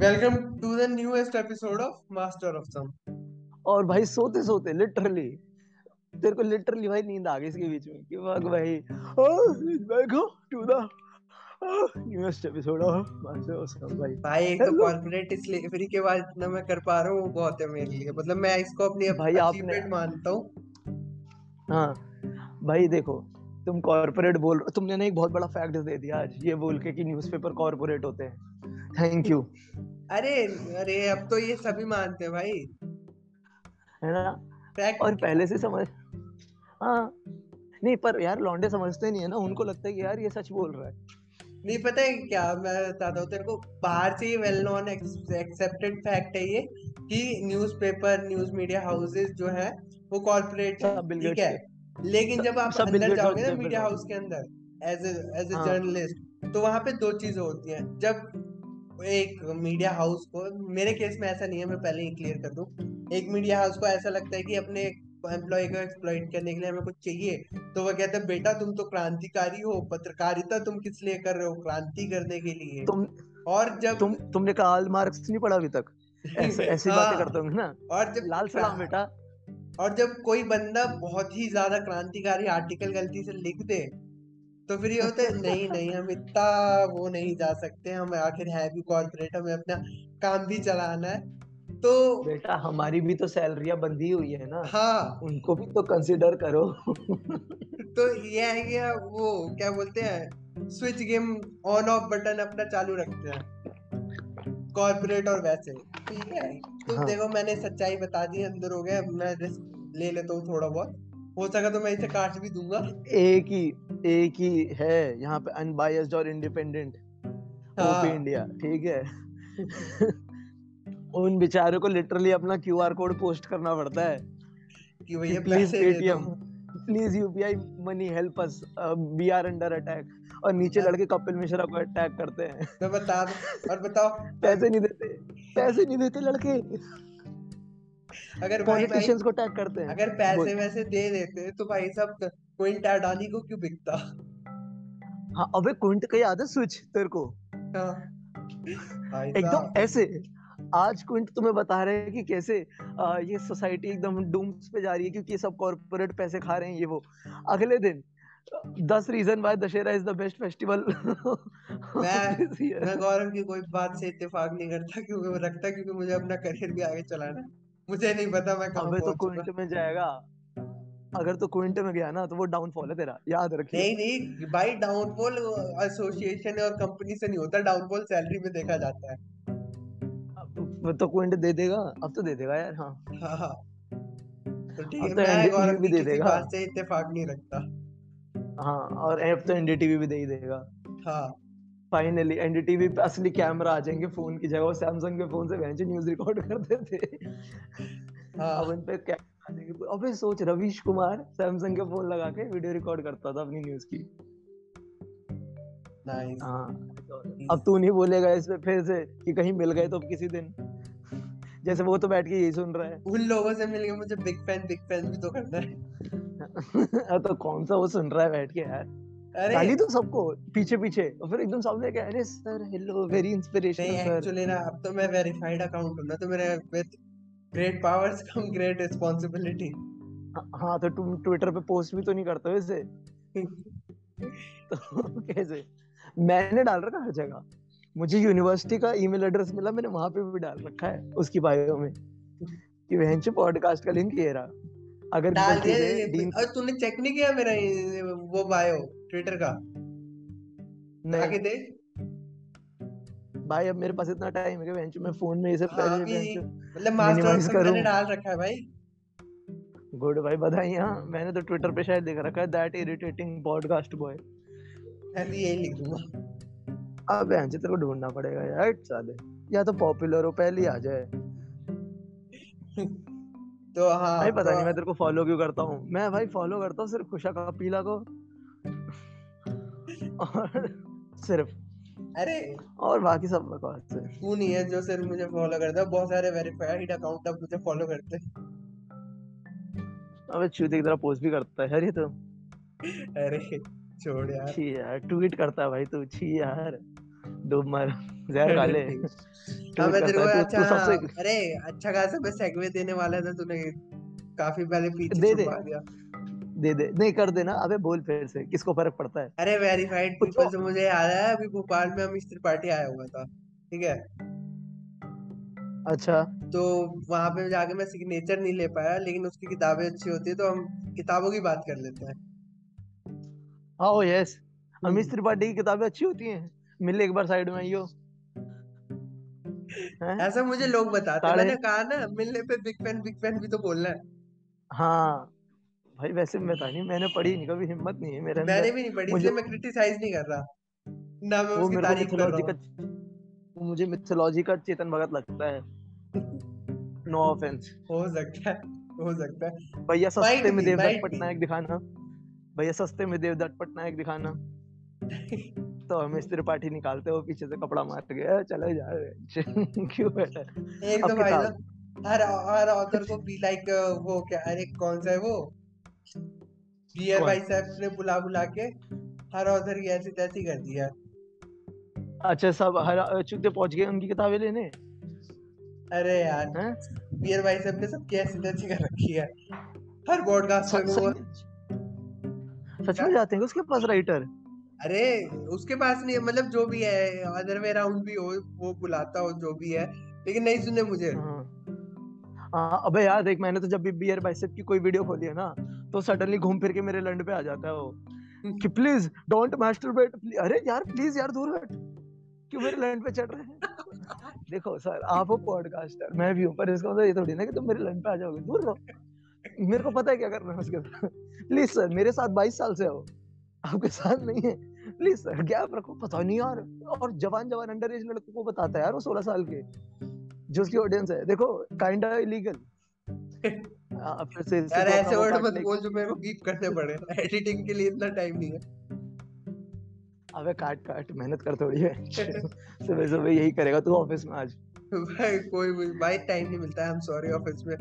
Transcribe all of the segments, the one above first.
Welcome to the newest episode of Master of Some. और भाई सोते सोते लिटरली तेरे को लिटरली भाई नींद आ गई इसके बीच में कि वाह भाई। Welcome to the newest episode of master of some भाई। भाई एक तो. कॉर्पोरेट स्लेवरी के बाद इतना मैं कर पा रहा हूँ वो बहुत है मेरे लिए। मतलब मैं इसको अपनी भाई आपने- मानता हूँ। हाँ भाई देखो तुम कॉर्पोरेट बोल रहे तुमने ना एक बहुत बड़ा फैक्ट दे दिया आज ये बोल के कि न्यूज़पेपर कॉर्पोरेट होते हैं। थैंक यू अरे अरे अब तो ये सभी मानते हैं भाई। है ना? फैक्ट और पहले से समझ हाँ। नहीं पर यार लौंडे समझते नहीं है ना उनको लगता है कि यार ये सच बोल रहा है। नहीं पता है क्या मैं बताता हूँ तेरे को? बाहर से ये वेल नोन एक्सेप्टेड फैक्ट है ये कि न्यूज़पेपर न्यूज़ मीडिया हाउसेस जो है वो कॉर्पोरेट ठीक है? लेकिन जब आप अंदर जाओगे ना मीडिया हाउस के अंदर एज एज ए हाँ। जर्नलिस्ट तो वहाँ पे दो चीज़ें होती हैं। जब एक मीडिया हाउस को मेरे केस में ऐसा नहीं है मैं पहले ही क्लियर कर दूँ। एक मीडिया हाउस को ऐसा लगता है कि अपने एम्प्लॉय को एक्सप्लॉइट करने के लिए हमें कुछ चाहिए। तो वो कहते हैं बेटा तुम तो क्रांतिकारी हो पत्रकारिता तुम किस लिए कर रहे हो क्रांति करने के लिए? तुम और जब तुम तुमने कार्ल मार्क्स नहीं पढ़ा अभी तक? ऐसे ऐसी बातें हाँ, करते होंगे ना। और जब लाल सलाम बेटा। और जब कोई बंदा बहुत ही ज़्यादा क्रांतिकारी आर्टिकल गलती से लिख दे तो फिर ये होता है नहीं नहीं हम इतना वो नहीं जा सकते हम आखिर है भी कॉर्पोरेट हमें अपना काम भी चलाना है। तो बेटा हमारी भी तो सैलरियाँ बंधी हुई है ना। हाँ। उनको भी तो कंसिडर करो। तो ये है कि वो क्या बोलते हैं switch game on off button अपना चालू रखते हैं। कॉर्पोरेट और वैसे। ठीक है। तो हाँ। देखो मैंने सच्चाई बता दी अंदर हो गया मैं रिस्क ले लेता हूँ थोड़ा बहुत। हो सका तो मैं इसे काट भी दूँगा। एक ही। एक ही है यहाँ पे अनबायस्ड और इंडिपेंडेंट हाँ। ओपी इंडिया ठीक है? उन बेचारों को लिटरली अपना क्यूआर कोड पोस्ट करना पड़ता है। कि भैया please Paytm please UPI money help us we are under attack और नीचे लड़के कपिल मिश्रा को अटैक करते हैं। मैं बता और बताओ पैसे नहीं देते पैसे नहीं देते लड़के। अगर पॉलिटिशियंस को अटैक करते हैं। अगर पैसे वैसे दे देते तो भाई साहब क्विंट अडानी को क्यों बिकता? हाँ अबे क्विंट का याद है स्विच तेरे को? हाँ। एकदम ऐसे आज क्विंट तुम्हें बता रहे हैं कि कैसे आ, ये सोसाइटी एकदम डूम्स पे जा रही है क्योंकि ये सब कॉर्पोरेट पैसे खा रहे हैं ये वो। अगले दिन दस reason why Dussehra is the best festival मैं- मैं गौरव की कोई बात से इत्तेफाक नहीं करता क्योंकि वो रखता क्योंकि मुझे अपना करियर भी आगे चलाना है। मुझे नहीं पता मैं कहाँ अबे तो क्विंट में जाएगा। अगर तो क्विंट में गया ना तो वो डाउनफॉल है तेरा याद रखिए। नहीं नहीं भाई डाउनफॉल एसोसिएशन और कंपनी से नहीं होता डाउनफॉल सैलरी में देखा जाता है। वो तो क्विंट दे देगा अब तो दे देगा यार हाँ। हाँ हाँ। तो ठीक है तो मैं गौरव भी दे देगा। बात से इत्तेफाक नहीं रखता। हाँ और अब तो एनडीटीवी भी दे ही देगा। हाँ। फाइनली एनडीटीवी पे असली कैमरा आ जाएँगे फ़ोन की जगह वो सैमसंग के फ़ोन से बेंच न्यूज़ रिकॉर्ड करते थे हाँ। अब उन पे अबे सोच रवीश कुमार सैमसंग के फ़ोन लगा के वीडियो रिकॉर्ड करता था अपनी न्यूज़ की। नाइस हाँ। अब तू नहीं बोलेगा इस पे फिर से कि कहीं मिल गए तो अब किसी दिन। जैसे वो तो बैठ के यही सुन रहा है। उन लोगों से मिल के मुझे बिग फ़ैन बिग फ़ैन भी तो करना है। तो कौन सा वो सुन रहा है बैठ के यार? अरे। गाली तो सबको पीछे पीछे। और फिर एकदम सामने क्या अरे sir hello very inspirational sir actually ना अब तो मैं वेरीफाइड अकाउंट हूँ ना तो मेरे great powers come great responsibility हाँ तो तुम ट्विटर पे पोस्ट भी तो नहीं करते हो इसे? तो कैसे? मैंने डाल रखा हर जगह। मुझे यूनिवर्सिटी का ईमेल एड्रेस मिला मैंने वहाँ पे भी डाल रखा है उसकी बायो में। कि वेंच पॉडकास्ट का लिंक ये रहा। अगर डाल दिया डीन और तूने चेक नहीं किया मेरा वो बायो ट्विटर का? नहीं। आगे देख। भाई अब मेरे पास इतना टाइम है कि वेंच में फ़ोन में इसे हाँ, पहले मतलब मास्टर मैंने डाल रखा है भाई। गुड भाई बधाइयाँ। मैंने तो ट्विटर पे शायद लिख रखा है दैट इरिटेटिंग पॉडकास्ट बॉय भी यही लिख दूँगा अब बेंच तेरे को ढूंढना पड़ेगा यार साले। या तो पॉपुलर हो पहले आ जाए। तो हाँ भाई पता तो नहीं मैं तेरे को फॉलो क्यों करता हूँ। मैं भाई फॉलो करता हूँ सिर्फ़ खुशा कपीला को। और सिर्फ़ अरे और बाकी सब बकवास है। तू नहीं है जो सिर्फ़ मुझे फॉलो करता है बहुत सारे वेरीफाइड अकाउंट अब मुझे फॉलो करते हैं। अबे चूते की तरह पोस्ट भी करता है ये तो। अरे छोड़ यार। छी यार ट्वीट करता है भाई तू छी यार। डूब मर। जहर खा ले। हाँ तेरे को अच्छा हाँ, अरे अच्छा खासा मैं सेगवे देने वाला था तूने काफ़ी पहले पीछे दे दे। दिया। दे दे नहीं कर देना अबे बोल फिर से किसको फ़र्क पड़ता है? अरे वेरीफाइड पीपल से मुझे याद है अभी भोपाल में अमिश त्रिपाठी आया हुआ था ठीक है? अच्छा। तो वहाँ पे जाके मैं सिग्नेचर नहीं ले पाया लेकिन उसकी किताबें अच्छी होती है तो हम किताबों की बात कर लेते हैं। हाँ यस अमिश हम्म। त्रिपाठी की किताबें अच्छी होती हैं मिल एक बार साइड में आइयो ऐसा मुझे लोग बताते हैं मैंने कहा ना मिलने पे बिग फ़ैन बिग फ़ैन भी तो बोलना है। हाँ। भाई वैसे मैं था नहीं मैंने पढ़ी नहीं कभी हिम्मत नहीं है मेरे मैंने भी नहीं पढ़ी इसलिए मैं क्रिटिसाइज नहीं कर रहा। ना मैं उसकी तारीफ़ कर रहा हूँ। मुझे मिथोलॉजी का चेतन भगत लगता है। नो ऑफेंस हो सकता है हो सकता है। भैया सस्ते में देवदत्त पटनायक दिखाना। भैया सस्ते में देवदत्त पटनायक दिखाना। तो हम इस त्रिपाठी निकालते हो पीछे से कपड़ा मार गया चले जा क्यों बेटा? एक तो भाई हर हर ऑथर को बी लाइक वो क्या अरे कौन सा है वो? बियर भाई साहब ने बुला बुला के हर ऑथर की ऐसी तैसी कर दिया अच्छा सब हर चुके पहुँच गए उनकी किताबें लेने? अरे यार बियर भाई साहब ने सब कैसी तैसी कर रखी है। हर पॉडकास्ट को सच? में जाते हैं उसके पास राइटर अरे उसके पास नहीं मतलब जो भी है अदर वे राउंड भी हो वो बुलाता हो जो भी है लेकिन नहीं सुने मुझे। हाँ। हाँ अबे यार देख मैंने तो जब भी बियर बाइसेप की कोई वीडियो खोली है ना तो सडनली घूम फिर के मेरे लंड पे आ जाता है वो। कि प्लीज़ डोंट मास्टरबेट अरे यार प्लीज़ यार दूर हट क्यों मेरे लैंड पे चढ़ रहे हैं? देखो सर आप हो पॉडकास्टर मैं भी हूँ पर इसका मतलब ये थोड़ी ना कि तुम मेरे लैंड पे आ जाओगे दूर रहो। मेरे को पता है क्या करना है उसके साथ। प्लीज़ सर मेरे साथ 22 साल से हो। आपके साथ नहीं है। प्लीज़ सर गैप रखो। पता नहीं यार और जवान जवान अंडर एज लड़कों को बताता है यार वो 16 साल के जो उसकी ऑडियंस है। देखो काइंड ऑफ़ इलीगल फिर से यार ऐसे वर्ड मत बोल जो मेरे को कीप करने पड़े। एडिटिंग के लिए इतना टाइम नहीं है। अबे काट काट। मेहनत कर थोड़ी है। सुबह सुबह यही करेगा तू ऑफ़िस में आज। भाई कोई भी भाई टाइम नहीं मिलता है आई एम सॉरी ऑफ़िस में।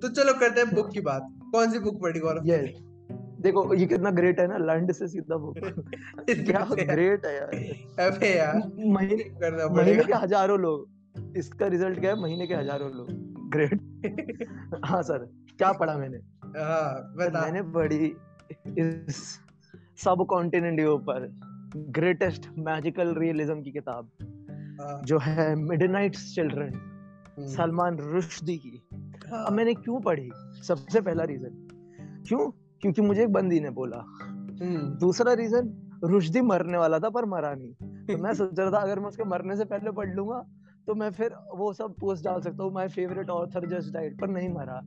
तो चलो करते हैं बुक की बात। कौन सी बुक पढ़ी गौरव ये देखो ये कितना ग्रेट है ना लंड से सीधा बुक क्या ग्रेट है यार। अबे यार महीने करना महीने के हज़ारों लोग। इसका रिज़ल्ट क्या है? महीने के हज़ारों लोग। ग्रेट हाँ सर क्या पढ़ा मैंने हाँ, बता मैंने पढ़ी इस सब कॉन्टिनेंट के ऊपर ग्रेटेस्ट मैजिकल रियलिज्म की किताब हाँ। जो है midnight children hmm. Salman Rushdie की हाँ। अब मैंने क्यों पढ़ी सबसे पहला रीजन क्यों क्योंकि मुझे एक बंदी ने बोला हम्म। दूसरा रीजन रुश्दी मरने वाला था पर मरा नहीं तो मैं सोच रहा था अगर मैं उसके मरने से पहले पढ़ लूँगा तो मैं फिर वो सब पोस्ट डाल सकता हूँ my favourite author just died पर नहीं मरा।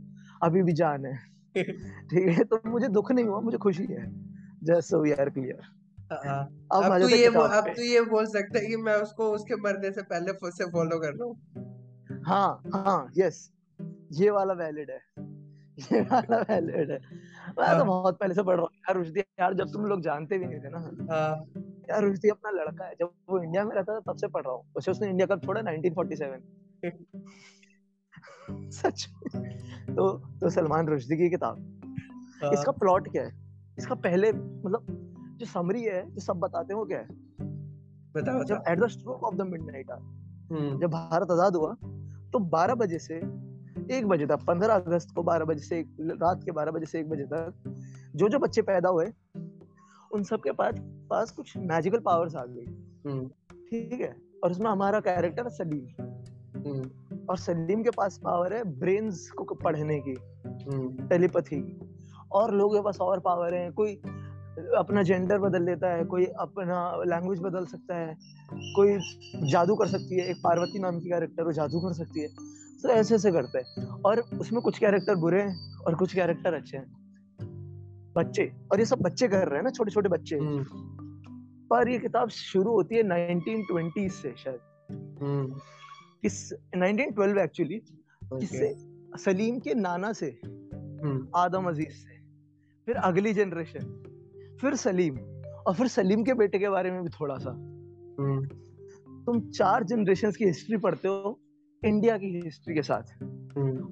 अभी भी जान है। ठीक है तो मुझे दुख नहीं हुआ मुझे खुशी है। Just so we are clear अब अब तू ये अब तू ये बोल सकता है कि मैं उसको उसके मरने से पहले से फॉलो कर रहा हूँ। हाँ हाँ यस ये वाला वैलिड है। ये वाला वैलिड है। मैं तो हाँ। बहुत पहले से पढ़ रहा हूँ। यार रुश्दी यार जब तुम लोग जानते भी नहीं थे ना। हाँ। यार रुश्दी अपना लड़का है। जब वो इंडिया में रहता था तब से पढ़ रहा हूँ। उसे उसने इंडिया कप छोड़ा 1947 सच तो तो सलमान रुश्दी की किताब। हाँ। इसका प्लॉट क्या है? इसका पहले मतलब जो समरी है जो सब बताते हैं वो क्या है? बताओ जब at the stroke of the midnight जब भारत आज़ाद हुआ तो 12 बजे से एक बजे तक पंद्रह अगस्त को बारह बजे से रात के बारह बजे से एक बजे तक जो जो बच्चे पैदा हुए उन सब के पास पास कुछ मैजिकल पावर्स आ गई। हम्म। ठीक है? और उसमें हमारा कैरेक्टर सलीम। हम्म। और सलीम के पास पावर है ब्रेन्स को पढ़ने की। Telepathy hmm. और लोगों के पास और पावर है। कोई अपना जेंडर बदल लेता है कोई अपना लैंग्वेज बदल सकता है कोई जादू कर सकती है। एक पार्वती नाम की कैरेक्टर वो जादू कर सकती है। तो ऐसे ऐसे करते हैं। और उसमें कुछ कैरेक्टर बुरे हैं और कुछ कैरेक्टर अच्छे हैं। बच्चे और ये सब बच्चे कर रहे हैं ना छोटे छोटे बच्चे। हम्म। पर ये किताब शुरू होती है 1920 से शायद। हम्म। किस 1912 एक्चुअली किससे? सलीम के नाना से। हम्म। आदम अज़ीज़ से। फिर अगली जनरेशन फिर सलीम और फिर सलीम के बेटे के बारे में भी थोड़ा सा तुम चार जनरेशन की हिस्ट्री पढ़ते हो इंडिया की हिस्ट्री के साथ।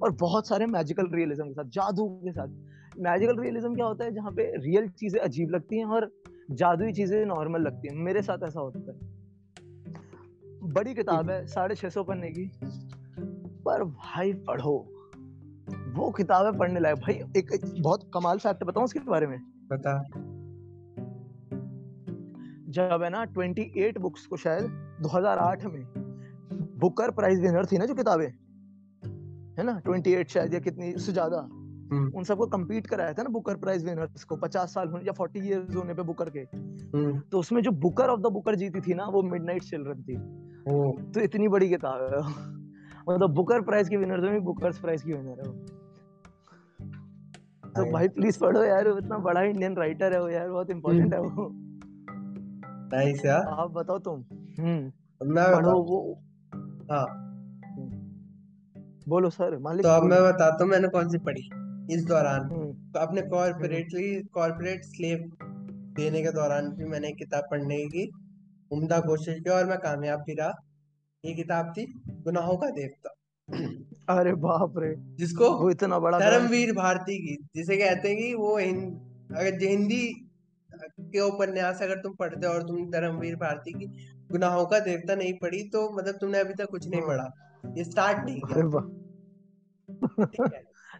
और बहुत सारे मैजिकल रियलिज्म के साथ जादू के साथ। मैजिकल रियलिज्म क्या होता है जहाँ पे रियल चीज़ें अजीब लगती हैं और जादुई चीज़ें नॉर्मल लगती हैं। मेरे साथ ऐसा होता है। बड़ी किताब है साढ़े छह सौ पन्ने की। पर भाई पढ़ो वो किताब है पढ़ने लायक। भाई एक, एक बहुत कमाल फैक्ट बताऊँ उसके बारे में? बता। जब है ना 28 बुक्स को शायद 2008 में बुकर प्राइज विनर थी ना जो किताबें? है ना 28 शायद या कितनी से ज़्यादा। उन सबको compete कराया था ना बुकर प्राइज विनर्स को 50 साल होने या 40 इयर्स होने पे बुकर के। हम्म, तो उसमें जो बुकर ऑफ़ द बुकर जीती थी ना वो मिडनाइट चिल्ड्रन थी। तो इतनी बड़ी किताब है। मतलब बुकर प्राइज की विनर तो बुकर्स प्राइज की विनर है? वो तो भाई। प्लीज़ पढ़ो यार वो इतना बड़ा इंडियन राइटर है वो यार बहुत इंपॉर्टेंट है वो। नाइस यार। आप बताओ तुम। हम्म। मैं पढ़ो वो। हाँ। बोलो सर मालिक तो अब मैं बताता हूँ मैंने कौन सी पढ़ी? इस दौरान। हम्म, तो अपने कॉर्पोरेटली कॉर्पोरेट स्लेव देने के दौरान भी मैंने किताब पढ़ने की उम्दा कोशिश की और मैं कामयाब भी रहा। ये किताब थी गुनाहों का देवता। अरे बाप रे। जिसको वो इतना बड़ा धर्मवीर भारती की जिसे कहते हैं कि वो हिं- अगर हिंदी के उपन्यास अगर तुम पढ़ते हो और तुम धर्मवीर भारती की गुनाहों का देवता नहीं पढ़ी तो मतलब तुमने अभी तक कुछ नहीं हाँ। पढ़ा। ये स्टार्ट नहीं किया।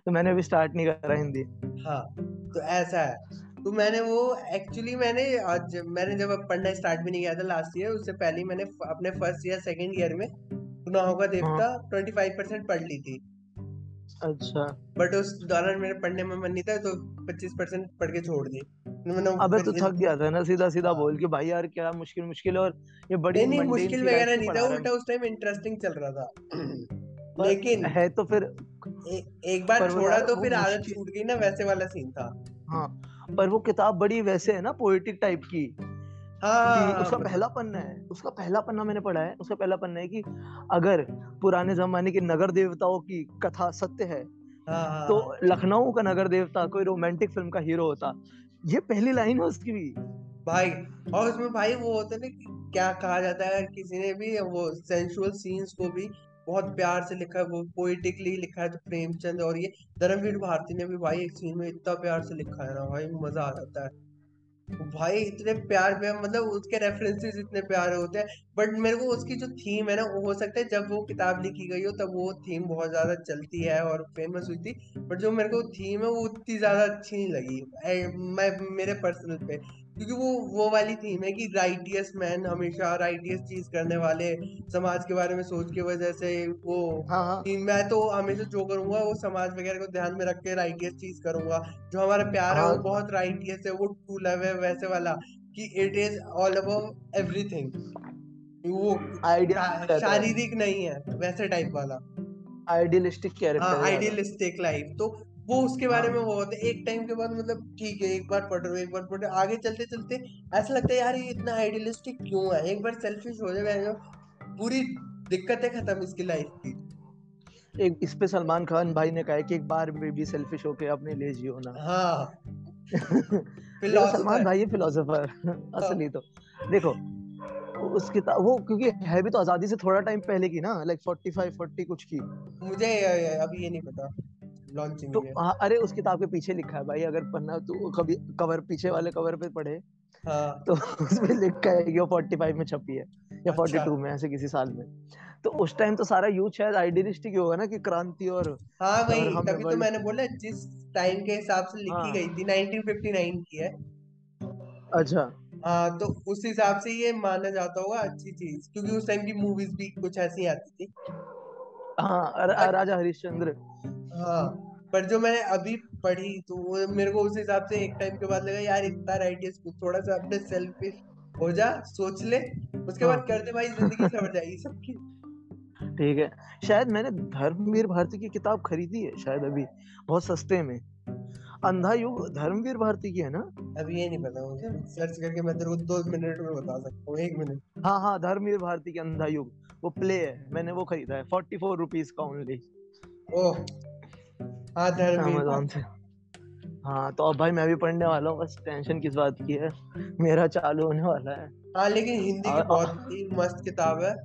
तो मैंने अभी स्टार्ट नहीं करा हिंदी। हाँ तो ऐसा है। तो मैंने वो एक्चुअली मैंने आज मैंने जब पढ़ना स्टार्ट भी नहीं किया था लास्ट ईयर उससे पहले ही मैंने अपने फ़र्स्ट ईयर सेकंड ईयर में गुनाहों का देवता ट्वेंटी फाइव परसेंट पढ़ ली थी। अच्छा। बट उस दौरान मेरे पढ़ने में मन नहीं था तो पच्चीस परसेंट पढ़ के छोड़ दी तो अबे तो थक गया था ना सीधा सीधा हाँ। बोल के भाई यार क्या मुश्किल मुश्किल और ये बड़ी नहीं नहीं मुश्किल वगैरह नहीं था उल्टा उस टाइम इंटरेस्टिंग चल रहा था। लेकिन है तो फिर ए, एक बार छोड़ा तो फिर आदत छूट गई ना वैसे वाला सीन था। हाँ पर वो किताब बड़ी वैसे है ना पोएटिक टाइप की। हाँ। उसका पहला पन्ना है उसका पहला पन्ना मैंने पढ़ा है उसका पहला पन्ना है कि अगर पुराने जमाने के नगर देवताओं की कथा सत्य है हाँ, हाँ, तो हाँ। लखनऊ का नगर देवता कोई रोमांटिक फ़िल्म का हीरो होता। ये पहली लाइन है उसकी भी। भाई और उसमें भाई वो होता है ना क्या कहा जाता है किसी ने भी वो सेंसुअल सीन्स को भी बहुत प्यार से लिखा है, वो पोइटिकली लिखा है तो प्रेमचंद और ये धर्मवीर भारती ने भी भाई एक सीन में इतना प्यार से लिखा है ना भाई, मज़ा आ जाता है। भाई इतने प्यार प्यार मतलब उसके रेफरेंसेस इतने प्यारे होते हैं बट मेरे को उसकी जो थीम है ना, वो हो सकता है जब वो किताब लिखी गई हो, तब वो थीम बहुत ज़्यादा चलती है और फ़ेमस हुई थी बट जो मेरे को थीम है, वो उतनी ज़्यादा अच्छी नहीं लगी। मैं, मेरे पर्सनल पे। क्योंकि वो वो वाली थीम है कि राइटियस मैन हमेशा राइटियस चीज़ करने वाले समाज के बारे में सोच के वजह से वो हाँ हाँ। मैं तो हमेशा जो करूँगा वो समाज वगैरह को ध्यान में रख के राइटियस चीज़ करूँगा। जो हमारा प्यार हाँ। है वो हाँ। बहुत राइटियस है वो ट्रू लव है वैसे वाला कि it is all about everything वो आइडिया शारीरिक नहीं है वैसे टाइप वाला। आइडियलिस्टिक कैरेक्टर आइडियलिस्टिक लाइफ तो वो उसके बारे हाँ। में वो होता है। एक टाइम के बाद मतलब ठीक है एक बार पढ़ रहे हो एक बार पढ़ रहे हो। आगे चलते चलते ऐसा लगता है यार ये इतना आइडियलिस्टिक क्यों है? एक बार सेल्फिश हो जाए पूरी दिक्कतें खत्म इसकी लाइफ की। एक इस पे सलमान खान भाई ने कहा है कि एक बार में भी सेल्फिश होके अपने लिए जियो ना। हाँ। सलमान भाई ये फिलोसोफर असली तो। देखो उस किताब वो क्योंकि है भी तो आज़ादी से थोड़ा टाइम पहले की ना लाइक 45 40 कुछ की। मुझे अभी ये नहीं पता। लॉन्चिंग तो हाँ, अरे उस किताब के पीछे लिखा है भाई अगर पन्ना तो कभी कवर पीछे वाले कवर पे पढ़े। हाँ। तो उसमें लिखा है कि वो 45 में छपी है या अच्छा। 42 में ऐसे किसी साल में। तो उस टाइम तो सारा यूथ शायद आइडियलिस्टिक होगा ना कि क्रांति और हाँ वही तभी तो मैंने बोला जिस टाइम के हिसाब से लिखी हाँ। गई थी 1959 की है। अच्छा। हाँ तो उस हिसाब से ये माना जाता होगा अच्छी चीज़ क्योंकि उस टाइम की मूवीज़ भी कुछ ऐसी आती थी। हाँ राजा हरिश्चंद्र। हाँ पर जो मैंने अभी पढ़ी तो वो मेरे को उस हिसाब से एक टाइम के बाद लगा यार इतना राइटियस थोड़ा सा अपने सेल्फिश हो जा सोच ले उसके बाद हाँ। कर दे भाई ज़िंदगी सवर जाएगी सबकी। ठीक है। शायद मैंने धर्मवीर भारती की किताब खरीदी है शायद अभी बहुत सस्ते में। अंधा युग धर्मवीर भारती की है ना? अभी ये नहीं पता मुझे। सर्च करके मैं तेरे को दो मिनट में बता सकता हूँ एक मिनट हाँ हाँ धर्मवीर भारती की अंधा युग वो प्ले है मैंने वो खरीदा है फोर्टी फोर रुपीज़ का ओनली ओह हाँ हाँ तो अब भाई मैं भी पढ़ने वाला हूँ बस टेंशन किस बात की है? मेरा चालू होने वाला है। हाँ लेकिन हिंदी की बहुत ही मस्त किताब है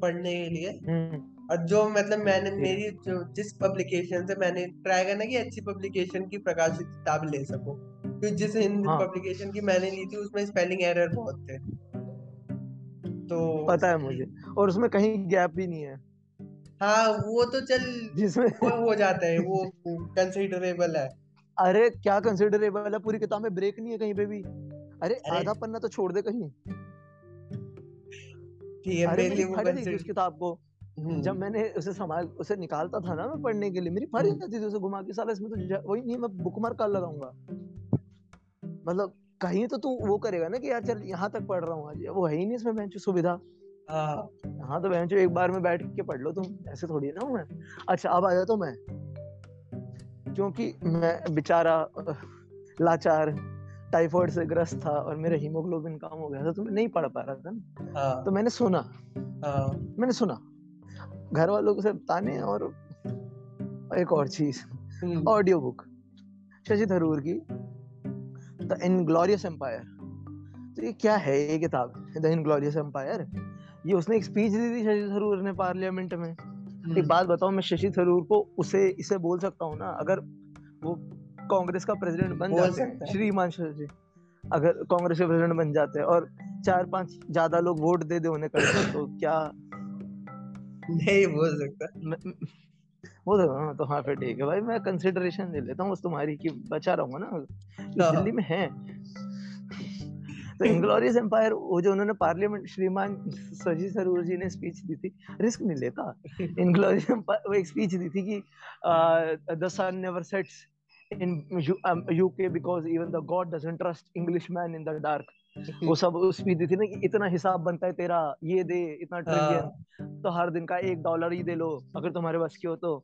पढ़ने के लिए। हम्म, और जो मतलब मैंने मेरी जो जिस पब्लिकेशन से मैंने ट्राई करना कि अच्छी पब्लिकेशन की प्रकाशित किताब ले सकूँ। क्योंकि जिस हिंदी हाँ। पब्लिकेशन की मैंने ली थी उसमें स्पेलिंग एरर बहुत थे। तो पता है मुझे। और उसमें कहीं गैप भी नहीं है। हाँ वो तो चल जिसमें वो हो जाता है वो कंसिडरेबल है। अरे क्या कंसिडरेबल है? पूरी किताब में ब्रेक नहीं है कहीं पे भी। अरे अरे। आधा पन्ना तो छोड़ दे कहीं। ठीक है अरे मेरे लिए वो उस किताब को। जब मैंने उसे संभाल उसे निकालता था ना मैं पढ़ने के लिए मेरी हम्म। जाती थी उसे घुमा के साला इसमें तो वही नहीं मैं बुकमार्क कर लगाऊँगा। मतलब कहीं तो तू वो करेगा ना कि यार चल यहाँ तक पढ़ रहा हूँ आज। वो है ही नहीं इसमें बेंच सुविधा। हाँ। हाँ तो बेंच एक बार में बैठ के पढ़ लो तुम ऐसे थोड़ी ना हूँ मैं। अच्छा अब आ जाता हूँ मैं। क्योंकि मैं बेचारा लाचार टाइफाइड से ग्रस्त था और मेरा हीमोग्लोबिन कम हो गया था तो मैं नहीं पढ़ पा रहा था ना। हाँ। तो मैंने सुना हाँ। मैंने सुना घर वालों को से ताने और एक और चीज़ hmm, audio book Shashi Tharoor की द इनग्लोरियस एम्पायर। तो ये क्या है ये किताब? The inglorious empire? ये उसने एक स्पीच दी थी शशि थरूर ने पार्लियामेंट में। एक हम्म, बात बताओ मैं शशि थरूर को उसे इसे बोल सकता हूँ ना अगर वो कांग्रेस का प्रेसिडेंट बन जाते हैं। श्रीमान शशि अगर कांग्रेस के प्रेसिडेंट बन जाते हैं और चार पाँच ज़्यादा लोग वोट दे दे उन्हें करते तो क्या? नहीं बोल सकता। वो तो हाँ तो हाँ फिर ठीक है भाई मैं कंसिडरेशन ले लेता हूँ बस तुम्हारी की बचा रहूँगा ना। हाँ। दिल्ली में है। तो इंग्लोरियस एम्पायर वो जो उन्होंने पार्लियामेंट श्रीमान शशि थरूर जी ने स्पीच दी थी रिस्क नहीं लेता। इंग्लोरियस एम्पायर वो एक स्पीच दी थी कि the sun never sets in UK because even the god doesn't trust English man in the dark वो सब स्पीच दी थी ना कि इतना हिसाब बनता है तेरा ये दे इतना ट्रिलियन हाँ तो हर दिन का एक डॉलर ही दे लो अगर तुम्हारे बस की हो तो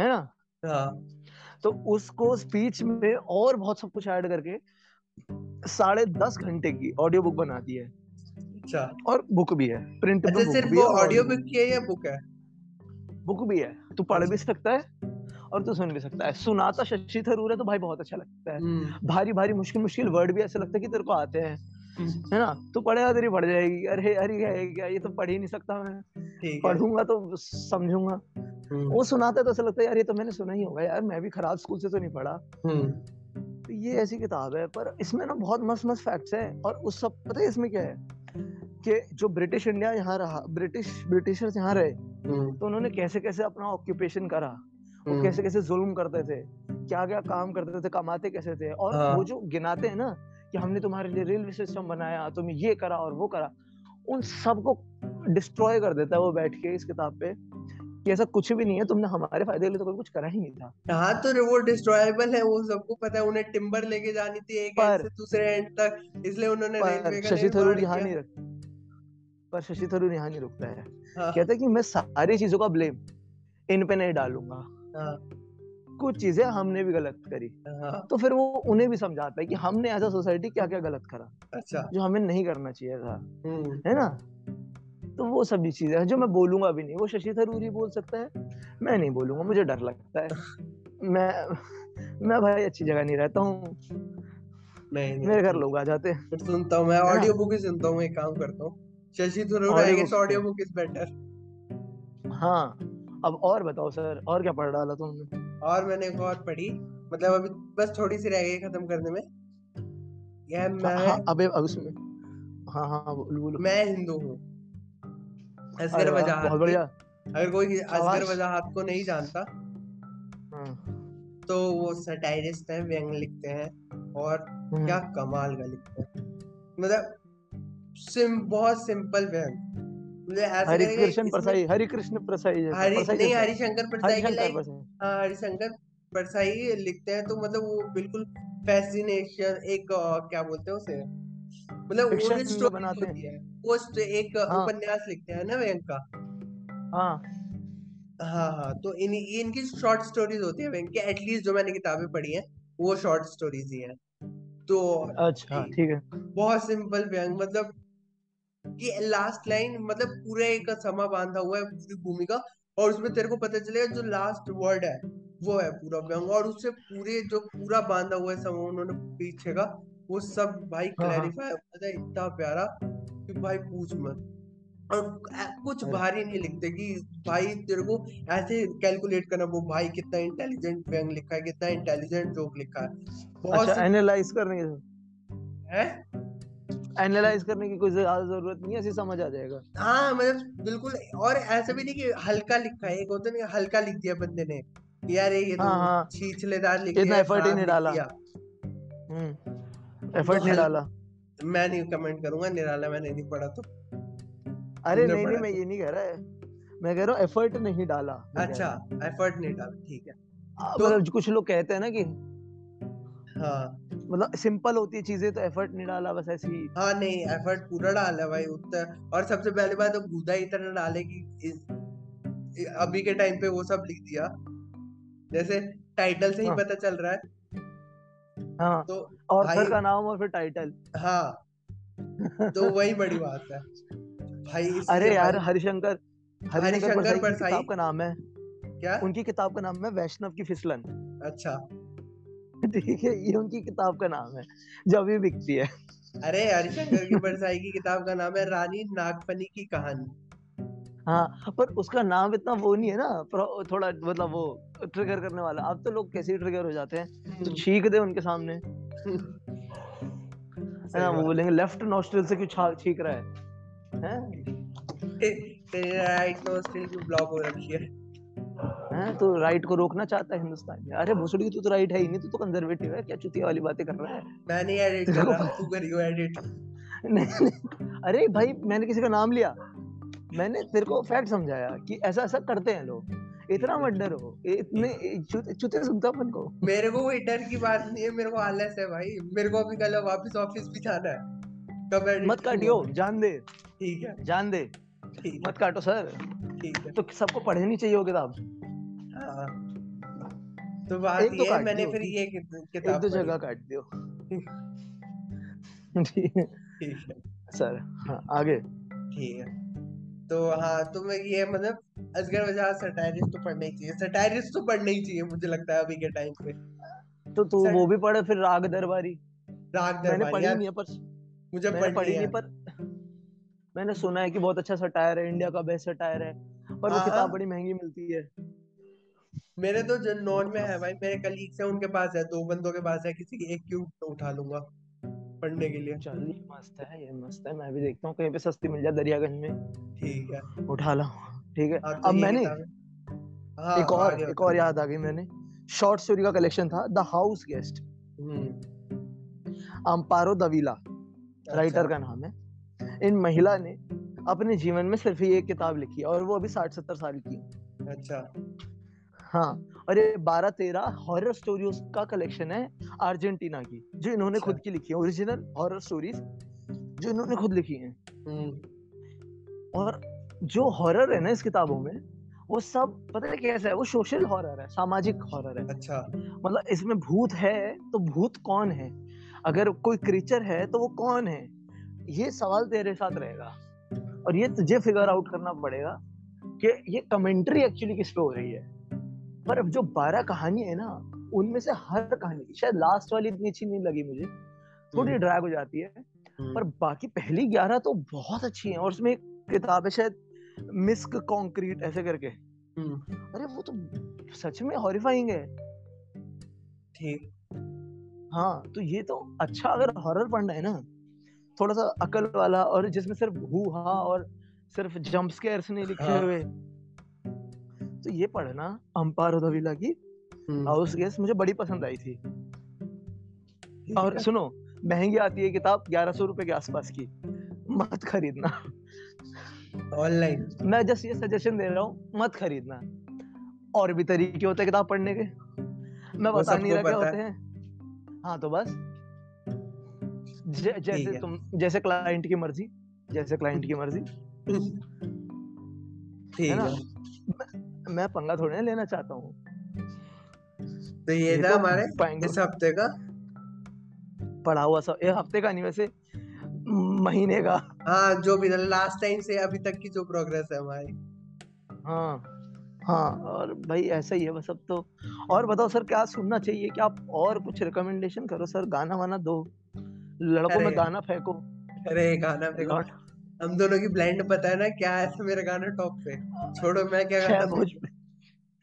है ना? हाँ। तो उसको स्पीच में और बहुत सब कुछ ऐड करके साढ़े दस घंटे की ऑडियो बुक बना दी है। अच्छा। और बुक भी है प्रिंट अच्छा सिर्फ़ वो ऑडियो बुक की है या बुक है? बुक भी है। तू पढ़ भी सकता है और तू सुन भी सकता है। सुनाता शशि थरूर है तो भाई बहुत अच्छा लगता है। हम्म, भारी भारी मुश्किल मुश्किल वर्ड भी ऐसे लगता है कि तेरे को आते हैं। हम्म, है ना? तू पढ़ेगा तेरी पढ़ जाएगी। अरे अरे क्या ये तो पढ़ ही नहीं सकता मैं। पढ़ूँगा तो समझूँगा। हम्म, वो सुनाता है तो ऐसा लगता है यार ये तो मैंने सुना ही होगा यार मैं भी खराब स्कूल से तो नहीं पढ़ा। तो ये ऐसी किताब है पर इसमें ना बहुत मस्त मस्त फैक्ट्स हैं और उस सब पता है इसमें क्या है? कि जो ब्रिटिश इंडिया यहाँ रहा ब्रिटिश ब्रिटिशर्स यहाँ रहे हम्म, तो उन्होंने कैसे कैसे अपना ऑक्यूपेशन करा वो हम्म, कैसे कैसे जुल्म करते थे क्या क्या काम करते थे कमाते कैसे थे और हाँ। वो जो गिनाते हैं ना कि हमने तुम्हारे लिए रेलवे सिस्टम बनाया तुमने ये करा और वो करा उन सबको डिस्ट्रॉय कर देता है वो बैठ के इस किताब पे। कि ऐसा कुछ भी नहीं है तुमने हमारे फ़ायदे के लिए तो कोई कुछ करा ही नहीं था। हाँ तो वो डिस्ट्रॉयबल है वो सबको पता है उन्हें टिम्बर लेके जानी थी एक पर- से दूसरे एंड तक इसलिए उन्होंने रेलवे का शशि थरूर यहाँ नहीं रख पर शशि थरूर यहाँ नहीं रुकता है। हाँ, कहता है कि मैं सारी चीज़ों का ब्लेम इन पे नहीं डालूँगा। हाँ, कुछ चीज़ें हमने भी गलत करी। हाँ, तो फिर वो उन्हें भी समझाता है कि हमने एज अ सोसाइटी क्या क्या गलत करा अच्छा। जो हमें नहीं करना चाहिए था। हम्म, है ना? तो वो सभी चीज़ें हैं जो मैं बोलूँगा भी नहीं। वो शशि थरूर ही बोल सकता है। मैं नहीं बोलूँगा मुझे डर लगता है। मैं मैं भाई अच्छी जगह नहीं रहता हूँ। नहीं नहीं मेरे घर लोग आ जाते हैं। सुनता हूँ मैं ऑडियो बुक ही सुनता हूँ एक काम करता हूँ। Shashi Tharoor I guess audio book is better हाँ अब और बताओ सर और क्या पढ़ डाला तुमने? और मैंने एक और पढ़ी मतलब अभी बस थोड़ी सी रह गई खत्म करने में। यह हाँ, मैं हाँ अबे अब उसमें हाँ हाँ बोलो बोलो। मैं हिंदू हूँ। असगर वजाहत बहुत बढ़िया। अगर कोई असगर। वजाहत को नहीं जानता हाँ, तो वो सटायरिस्ट हैं व्यंग लिखते हैं और हम्म, क्या कमाल का लिखते हैं। मतलब सिम बहुत सिंपल व्यंग। मतलब ऐसा हरि कृष्ण परसाई हरि कृष्ण परसाई हरि परसाई नहीं हरिशंकर परसाई के हरिशंकर लाइक परसाई। हाँ परसाई लिखते हैं तो मतलब वो बिल्कुल फैसिनेशन एक क्या बोलते हैं उसे? मतलब बनाते हैं। होती है वो स्ट- एक हाँ। उपन्यास लिखते हैं ना व्यंग का? हाँ। हाँ हाँ तो इन इनकी शॉर्ट स्टोरीज होती है व्यंग की एटलीस्ट जो मैंने किताबें पढ़ी हैं वो शॉर्ट स्टोरीज ही हैं। तो अच्छा ठीक है। बहुत सिंपल व्यंग मतलब कि लास्ट लाइन मतलब पूरा एक समा बांधा हुआ है पूरी भूमि का और उसमें तेरे को पता चलेगा जो लास्ट वर्ड है वो है पूरा व्यंग और उससे पूरे जो पूरा बांधा हुआ है समा उन्होंने पीछे का वो सब भाई हाँ, हाँ। क्लैरिफाई होता है इतना प्यारा कि भाई पूछ मत। और कुछ भारी नहीं लिखते कि भाई तेरे को ऐसे कैलकुलेट करना वो भाई कितना इंटेलिजेंट व्यंग लिखा है कितना इंटेलिजेंट जोक लिखा है। बहुत अच्छा एनालाइज करने के है? एनालाइज करने की कोई ज़्यादा ज़रूरत नहीं है ऐसे समझ आ जाएगा। हाँ मतलब बिल्कुल और ऐसा भी नहीं कि हल्का लिखा है एक होता नहीं हल्का लिख दिया बंदे ने यार ये तो हाँ हाँ। छीछलेदार लिख दिया इतना एफर्ट ही नहीं डाला। एफर्ट नहीं हल- डाला। मैं नहीं कमेंट करूँगा निराला मैंने नहीं पढ़ा तो। अरे नहीं नहीं मैं तो। ये नहीं कह रहा है। मैं कह रहा हूँ एफर्ट नहीं डाला। अच्छा एफर्ट नहीं डाला ठीक है। तो- मतलब कुछ लोग कहते हैं ना कि हाँ। मतलब सिंपल होती है चीज़ें तो एफर्ट नहीं डाला बस ऐसे ही। हाँ नहीं एफर्ट पूरा डाला भाई उतना। और सबसे पहली बात तो गुदा इतना डाले कि इस अभी के टाइम पे वो सब लिख दिया। जैसे टाइटल से ही हाँ। पता चल रहा है हाँ तो ऑथर का नाम और फिर टाइटल हाँ। तो वही बड़ी बात है। भाई अरे यार हरिशंकर हरिशंकर परसाई किताब का नाम है। क्या? उनकी किताब का नाम है वैष्णव की फिसलन। अच्छा। ठीक है ये उनकी किताब का नाम है जो अभी बिकती है। अरे हरिशंकर की परसाई की किताब का नाम है रानी नागफनी की कहानी। हाँ पर उसका नाम इतना वो नहीं है ना प्रो- थोड़ा मतलब वो ट्रिगर करने वाला। अब तो लोग कैसे ही ट्रिगर हो जाते हैं? तो छींक दे उनके सामने। है ना वो बोलेंगे लेफ़्ट नोस्ट्रिल से क्यों छींक रहा है? हैं? राइट नोस्ट्रिल की ब्लॉक हो रखी है। हैं? तो राइट को रोकना चाहता है हिंदुस्तान में। अरे भोसड़ी तू तो राइट है ही नहीं तू तो कंजर्वेटिव है। क्या चुतिया वाली बातें कर रहा है? मैं नहीं एडिट कर रहा तू करियो एडिट नहीं, नहीं। अरे भाई मैंने किसी का नाम लिया। मैंने तेरे को फैक्ट समझाया कि ऐसा ऐसा करते हैं लोग। इतना मत डरो इतने चुते चुते सुनता अपन को। मेरे को कोई डर की बात नहीं है मेरे को आलस है भाई। मेरे को अभी कल वापस ऑफ़िस भी जाना है। कब एडिट मत काटियो जान दे। ठीक है। जान दे। मत काटो सर। ठीक है। तो सबको पढ़नी चाहिए वो किताब? हाँ। तो बात तो ये है मैंने फिर ये एक किताब दो जगह काट दियो। है। ठीक है। सर हाँ आगे। ठीक है। तो हाँ तो मैं ये मतलब असगर वजह सटायरिस्ट तो पढ़ना ही चाहिए। सटायरिस्ट तो पढ़ना ही चाहिए मुझे लगता है अभी के टाइम पे। तो तू वो भी पढ़े फिर राग दरबारी। राग दरबारी मैंने पढ़ी नहीं है पर मुझे पढ़ी नहीं पर मैंने सुना है कि बहुत अच्छा सटायर है इंडिया का बेस्ट सटायर है पर वो हाँ, किताब हाँ। बड़ी महँगी मिलती है। मेरे तो जो नॉन में है भाई मेरे कलीग्स हैं उनके पास है दो बंदों के पास है किसी की एक क्यों उठा लूँगा। पढ़ने के लिए। चल मस्त है ये मस्त है मैं भी देखता हूँ कहीं पे सस्ती मिल जाए दरियागंज में। ठीक है। उठा लो ठीक है। हाँ तो अब मैंने हाँ एक और एक और याद आ गई मैंने। शॉर्ट स्टोरी का कलेक्शन था the house guest hmm. Amparo Davila writer का नाम है। इन महिला ने अपने जीवन में सिर्फ़ ये एक किताब लिखी है और वो अभी साठ सत्तर साल की है। अच्छा। हाँ और ये बारह तेरह हॉरर स्टोरीज का कलेक्शन है अर्जेंटीना की जो इन्होंने अच्छा। खुद की लिखी है ओरिजिनल हॉरर स्टोरीज जो इन्होंने खुद लिखी हैं। हम्म। और जो हॉरर है ना इस किताबों में वो सब पता है कैसा है? वो सोशल हॉरर है सामाजिक हॉरर है। अच्छा। मतलब इसमें भूत है तो भूत कौन है? अगर कोई क्रीचर है तो वो कौन है? ये सवाल तेरे साथ रहेगा। और ये तुझे फिगर आउट करना पड़ेगा कि ये कमेंट्री एक्चुअली किस पे हो रही है। पर अब जो बारह कहानी है ना उनमें से हर कहानी शायद लास्ट वाली इतनी अच्छी नहीं लगी मुझे थोड़ी हम्म, ड्रैग हो जाती है हम्म, पर बाकी पहली ग्यारह तो बहुत अच्छी है और उसमें एक किताब है शायद मिस्क कॉन्क्रीट ऐसे करके। हम्म, अरे वो तो सच में हॉरिफाइंग है। ठीक। हाँ तो ये तो अच्छा अगर हॉरर पढ़ना है ना थोड़ा सा अकल वाला और जिसमें सिर्फ़ हु हा और सिर्फ़ जंप स्केयर्स नहीं लिखे हाँ। तो ये पढ़ना अम्पारो दवीला की हम्म, हाउस गेस्ट मुझे बड़ी पसंद आई थी। और सुनो महँगी आती है किताब ग्यारह सौ रुपए के आसपास की मत खरीदना। ऑनलाइन मैं जस्ट ये सजेशन दे रहा हूँ मत खरीदना। और भी तरीके होते हैं किताब पढ़ने के। मैं बता नहीं रहा क्या होते हैं। हाँ। तो बस। ज- जैसे तुम जैसे क्लाइंट की मर्ज़ी जैसे क्लाइंट की मर्ज़ी। ठीक है। ना? मैं पंगा थोड़ी ना लेना चाहता हूँ। तो ये ये था तो हमारे इस हफ़्ते का। पढ़ा हुआ सब एक हफ़्ते का नहीं वैसे महीने का। हाँ जो भी लास्ट टाइम से अभी तक की जो प्रोग्रेस है हमारी। हाँ हाँ और भाई ऐसा ही है बस अब तो। और बताओ सर क्या सुनना चाहिए? क्या आप और कुछ रिकमेंडेशन करो सर? गाना वाना दो। लड़कों में गाना फेंको। अरे गाना लौट। हम दोनों की ब्लेंड पता है ना क्या है मेरा गाना टॉप पे। छोड़ो मैं क्या गाना भोज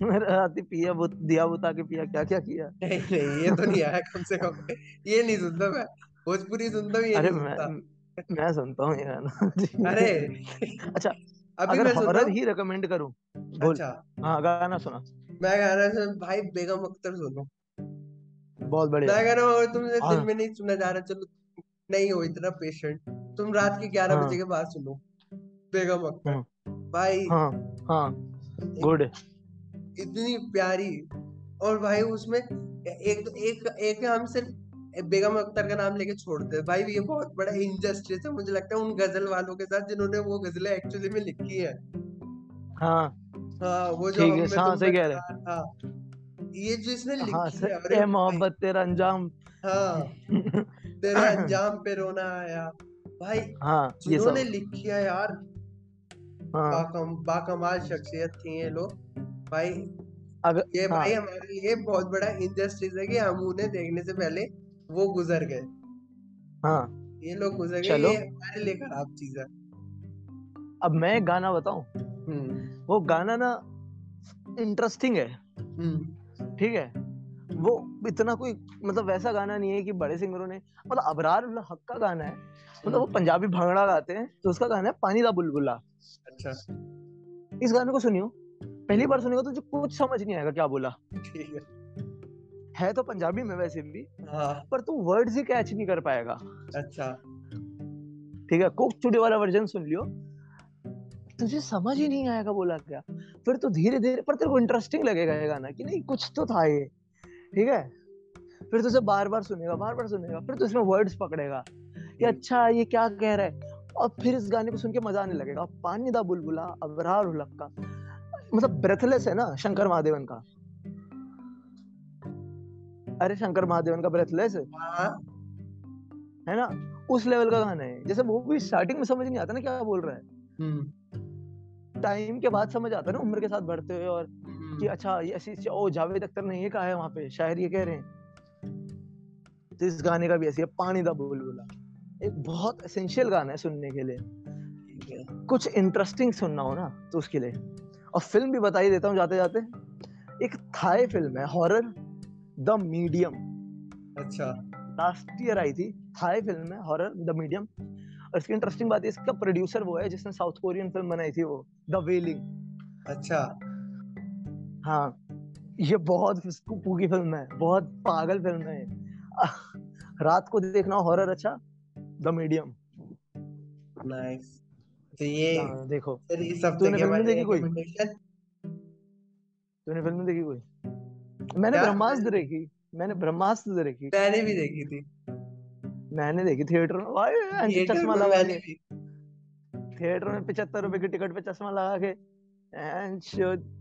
मेरा राती पिया बुत दिया बुता के पिया क्या क्या किया? नहीं नहीं ये तो नहीं आया कम से कम। ये नहीं सुनता मैं भोजपुरी सुनता हूँ ये अरे मैं मैं सुनता हूँ ये गाना। अरे! अच्छा अभी अगर सुन हॉरर ही। रिकमेंड करूँ अच्छा। हाँ गाना सुना। मैं रहा था भाई बेगम अख्तर सुनो। बहुत बढ़िया। मैं हूँ अगर तुमसे दिन हाँ में नहीं सुना जा रहा चलो नहीं हो इतना पेशेंट तुम रात के ग्यारह हाँ। बजे के बाद सुनो। बेगम अख्तर। हाँ। भाई हाँ हाँ। गुड। इतनी प्यारी। और भाई उसमें एक एक एक हम सिर्फ़ बेगम अख्तर का नाम लेके छोड़ते हैं भाई ये बहुत बड़ा इनजस्टिस है। मुझे लगता है उन गज़ल वालों के साथ जिन्होंने वो गजलें एक्चुअली में लिखी है। हाँ। हाँ वो जो ठीक है हाँ सही कह रहे था ये जो इसने हाँ लिखी से, है अरे मोहब्बत तेरा अंजाम। हाँ। तेरे अंजाम पे रोना आया। भाई हाँ जिन्होंने लिखी है यार। हाँ। बाकम बाकमाल शख्सियत थी ये लोग। भाई अगर ये हाँ। भाई हमारे लिए बहुत बड़ा इंजस्टिस है कि हम उन्हें देखने से पहले वो गुजर गए। हाँ। ये लोग गुजर गए ये हमारे लिए खराब चीज़ है। अब मैं गाना बताऊँ? हम्म। वो गाना ना इंटरेस्टिंग है। हम्म। ठीक है? वो इतना कोई मतलब वैसा गाना नहीं है कि बड़े सिंगरों ने मतलब अबरार हक का गाना है। मतलब वो हम्म, पंजाबी भांगड़ा गाते हैं तो उसका गाना है पानी दा बुलबुला। अच्छा। इस गाने को सुनियो। पहली बार सुनेगा तो कुछ समझ नहीं आएगा क्या बोला। ठीक है। है तो पंजाबी में वैसे भी हाँ। पर तू वर्ड्स ही कैच नहीं कर पाएगा। अच्छा। ठीक है कोक चुड़ी वाला वर्जन सुन लियो। तुझे समझ ही नहीं आएगा बोला क्या। फिर तो धीरे धीरे पर तेरे को इंटरेस्टिंग लगेगा ये गाना कि नहीं कुछ तो था ये। ठीक है? फिर तुझे बार बार सुनेगा बार बार सुनेगा फिर तो इसमें वर्ड्स पकड़ेगा। कि अच्छा ये क्या कह रहा है? और फिर इस गाने को सुन के मज़ा आने लगेगा। पानी दा बुलबुला अबरार उलक का। मतलब ब्रेथलेस है ना शंकर महादेवन का। अरे शंकर महादेवन का ब्रेथलेस है। हाँ है ना? उस लेवल का गाना है। जैसे वो भी स्टार्टिंग में समझ नहीं आता ना क्या बोल रहा है। हम्म। टाइम के बाद समझ आता है ना उम्र के साथ बढ़ते हुए और कि अच्छा ये ऐसी ओ जावेद अख्तर ने ये कहा है वहाँ पे शायर ये कह रहे हैं। तो इस गाने का भी ऐसी है पानी दा बुलबुला। एक बहुत एसेंशियल गाना है सुनने के लिए। कुछ इंटरेस्टिंग सुनना हो ना तो उसके लिए। और फ़िल्म भी बता ही देता हूँ जाते जाते एक थाई फ़िल्म है हॉरर द मीडियम अच्छा। लास्ट ईयर आई थी थाई फ़िल्म है हॉरर द मीडियम और इसकी इंटरेस्टिंग बात है इसका प्रोड्यूसर वो है जिसने साउथ कोरियन फ़िल्म बनाई थी वो द वेलिंग अच्छा। हाँ ये बहुत स्कूपू की फ़िल्म है बहुत पागल फ़िल्म है रात को देखना हॉरर अच्छा? द मीडियम नाइस तो ये देखो। फिर इस हफ़्ते तूने फ़िल्म देखी कोई? तूने फ़िल्म देखी कोई? मैंने? ब्रह्मास्त्र देखी। मैंने ब्रह्मास्त्र देखी। मैंने भी देखी थी। मैंने देखी थिएटर में। भाई चश्मा में लगा के। थिएटर में पिछहत्तर रुपए की टिकट पे चश्मा लगा के। Shit.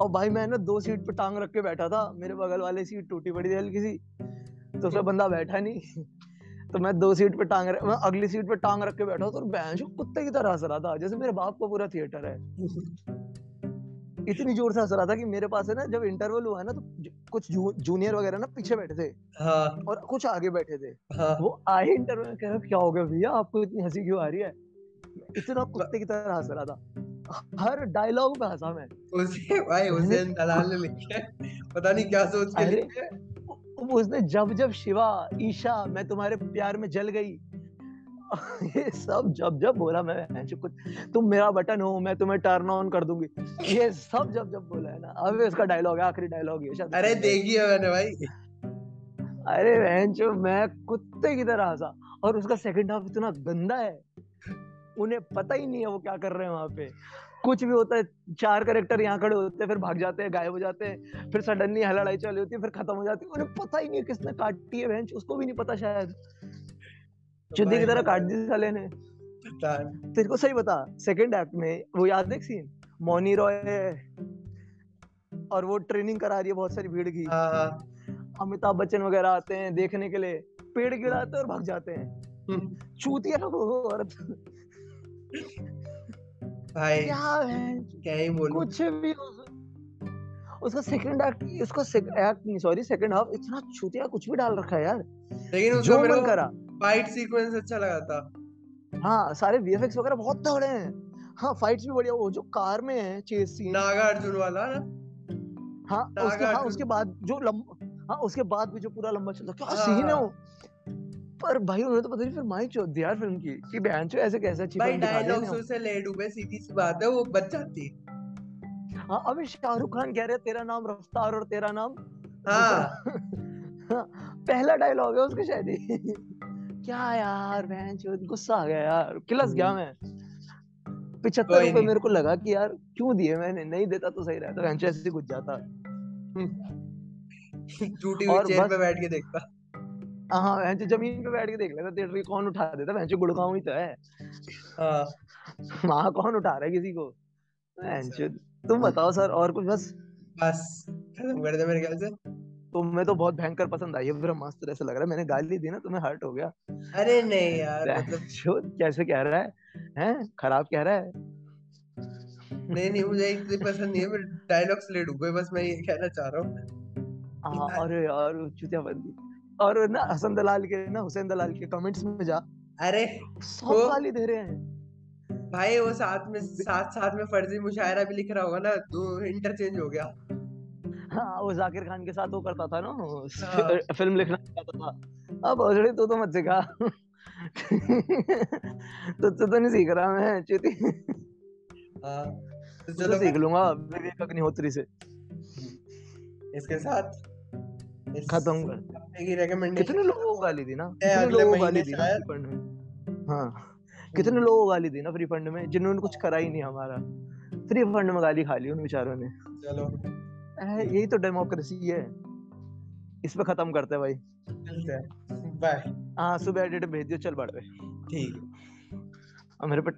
और भाई मैं ना दो सीट पे टांग रख के बैठा था मेरे बगल वाले सीट टूटी पड़ी थी हल्की सी तो उसमें बंदा बैठा नहीं। तो मैं दो सीट पे टांग मैं अगली सीट पे टांग रख के बैठा और बैंच कुत्ते की तरह हंस रहा था जैसे मेरे बाप का पूरा थिएटर है। इतनी ज़ोर से हंस रहा था कि मेरे पास है ना जब इंटरवल हुआ ना तो कुछ जू, जूनियर वगैरह ना पीछे बैठे थे। हाँ। और कुछ आगे बैठे थे। हाँ। वो आए इंटरवल कह रहा क्या हो गया भैया? आपको इतनी हँसी क्यों आ रही है? इतना कुत्ते की तरह हंस रहा था। हर डायलॉग पे हंसा मैं। उसे भाई हुसैन दलाल ने लिखा पता नहीं क्या सोच के लिखा उसने जब जब शिवा ईशा मैं तुम्हारे प्यार में जल गई। ये सब जब जब बोला मैं कुछ तुम मेरा बटन हो मैं तुम्हें टर्न ऑन कर दूँगी। ये सब जब जब बोला है ना अब इसका डायलॉग है आखिरी डायलॉग ये शायद अरे देखी। है मैंने भाई। अरे भैंचो मैं कुत्ते की तरह हंसा और उसका सेकंड हाफ़ इतना गंदा है। उन्हें पता ही नहीं है वो क्या कर रहे हैं वहाँ पे। कुछ भी होता है चार करेक्टर यहाँ खड़े होते हैं फिर भाग जाते हैं गायब हो जाते हैं फिर सडनली लड़ाई चली होती है फिर खत्म हो जाती है। उन्हें पता ही नहीं है किसने काटी है भैंच उसको भी नहीं पता शायद। चुद्दी की तरह काट दी साले ने। तेरे को सही बता सेकंड एक्ट में वो याद है सीन मोनी रॉय और वो ट्रेनिंग करा रही है बहुत सारी भीड़ की। हाँ हाँ। अमिताभ बच्चन वगैरह आते हैं देखने के लिए। पेड़ गिराते और भाग जाते हैं। हम्म, चूतिया वो औरत। भाई क्या है? क्या ही बोलूँ। कुछ भी उसका सेकंड एक्ट उसका एक्ट नहीं सॉरी सेकंड हाफ़ इतना चूतिया कुछ भी डाल रखा है यार। लेकिन उसका जो मेरे करा। फाइट सीक्वेंस अच्छा लगा था। हाँ सारे वीएफएक्स वगैरह बहुत तगड़े हैं। हाँ फाइट्स भी बढ़िया वो जो कार में है चेस सीन नागा अर्जुन वाला ना? हाँ उसके हाँ उसके बाद जो लंबा हाँ उसके बाद भी जो पूरा लंबा चलता क्या सीन है हाँ। वो? पर भाई उन्होंने तो पता नहीं फिर माई दी यार फ़िल्म की कि बहन चो ऐसे कैसे अच्छी भाई डायलॉग्स उसे ले डूबे सीधी सी बात है वो बच जाती। हाँ अभी शाहरुख खान कह रहे हैं, तेरा नाम रफ्तार और तेरा नाम हाँ। पहला डायलॉग है उसका शायद ही। क्या यार बहन चोद गुस्सा आ गया यार किलस गया मैं। पिछहत्तर रुपए मेरे को लगा कि यार क्यों दिए मैंने नहीं देता तो सही रहता बहन चो ऐसे ही घुस जाता। टूटी हुई चेयर पे बैठ के देखता। हाँ बहन ज़मीन पे बैठ के देख लेता थिएटर की कौन उठा देता? चो गुड़गांव ही तो है। हाँ। वहाँ कौन उठा रहा है किसी को? तुम बताओ सर और कुछ बस? बस खत्म कर दे मेरे ख्याल से। तुम्हें तो बहुत भयंकर पसंद आई है ब्रह्मास्त्र ऐसा लग रहा है। मैंने गाली दी ना तुम्हें हर्ट हो गया। अरे नहीं यार मतलब जो कैसे कह रहा है? हैं? खराब कह रहा है? नहीं नहीं मुझे इतनी पसंद नहीं है मैं डायलॉग्स ले डूबे बस मैं ये कहना चाह रहा हूँ। हाँ, अरे यार चुतिया बंदी। और ना हसन दलाल के ना हुसैन दलाल के कमेंट्स में जा। अरे सब गाली दे रहे हैं। भाई वो साथ में साथ साथ में फर्जी मुशायरा भी लिख रहा होगा ना तो इंटरचेंज हो गया। हाँ वो जाकिर खान के साथ वो करता था ना हाँ। फ़िल्म लिखना चाहता था। अब भोसड़ी तू तो मत सिखा। तुझसे तो नहीं सीख रहा मैं चुती। हाँ तो चलो सीख लूँगा विवेक अग्निहोत्री से। इसके साथ खत्म कर कितने लोगों को गाली दी ना? कितने लोगों को गाली दी ना फ्री फंड में? हाँ कितने लोगों को गाली दी ना फ्री फंड में जिन्होंने कुछ करा ही नहीं हमारा। फ्री फंड में गाली खा ली उन बेचारों ने। चलो। यही तो डेमोक्रेसी है। इस पे खत्म करते हैं भाई। मिलते हैं। बाय हाँ सुबह एडिट भेज दियो चल बढ़ पे। ठीक। है और मेरे पे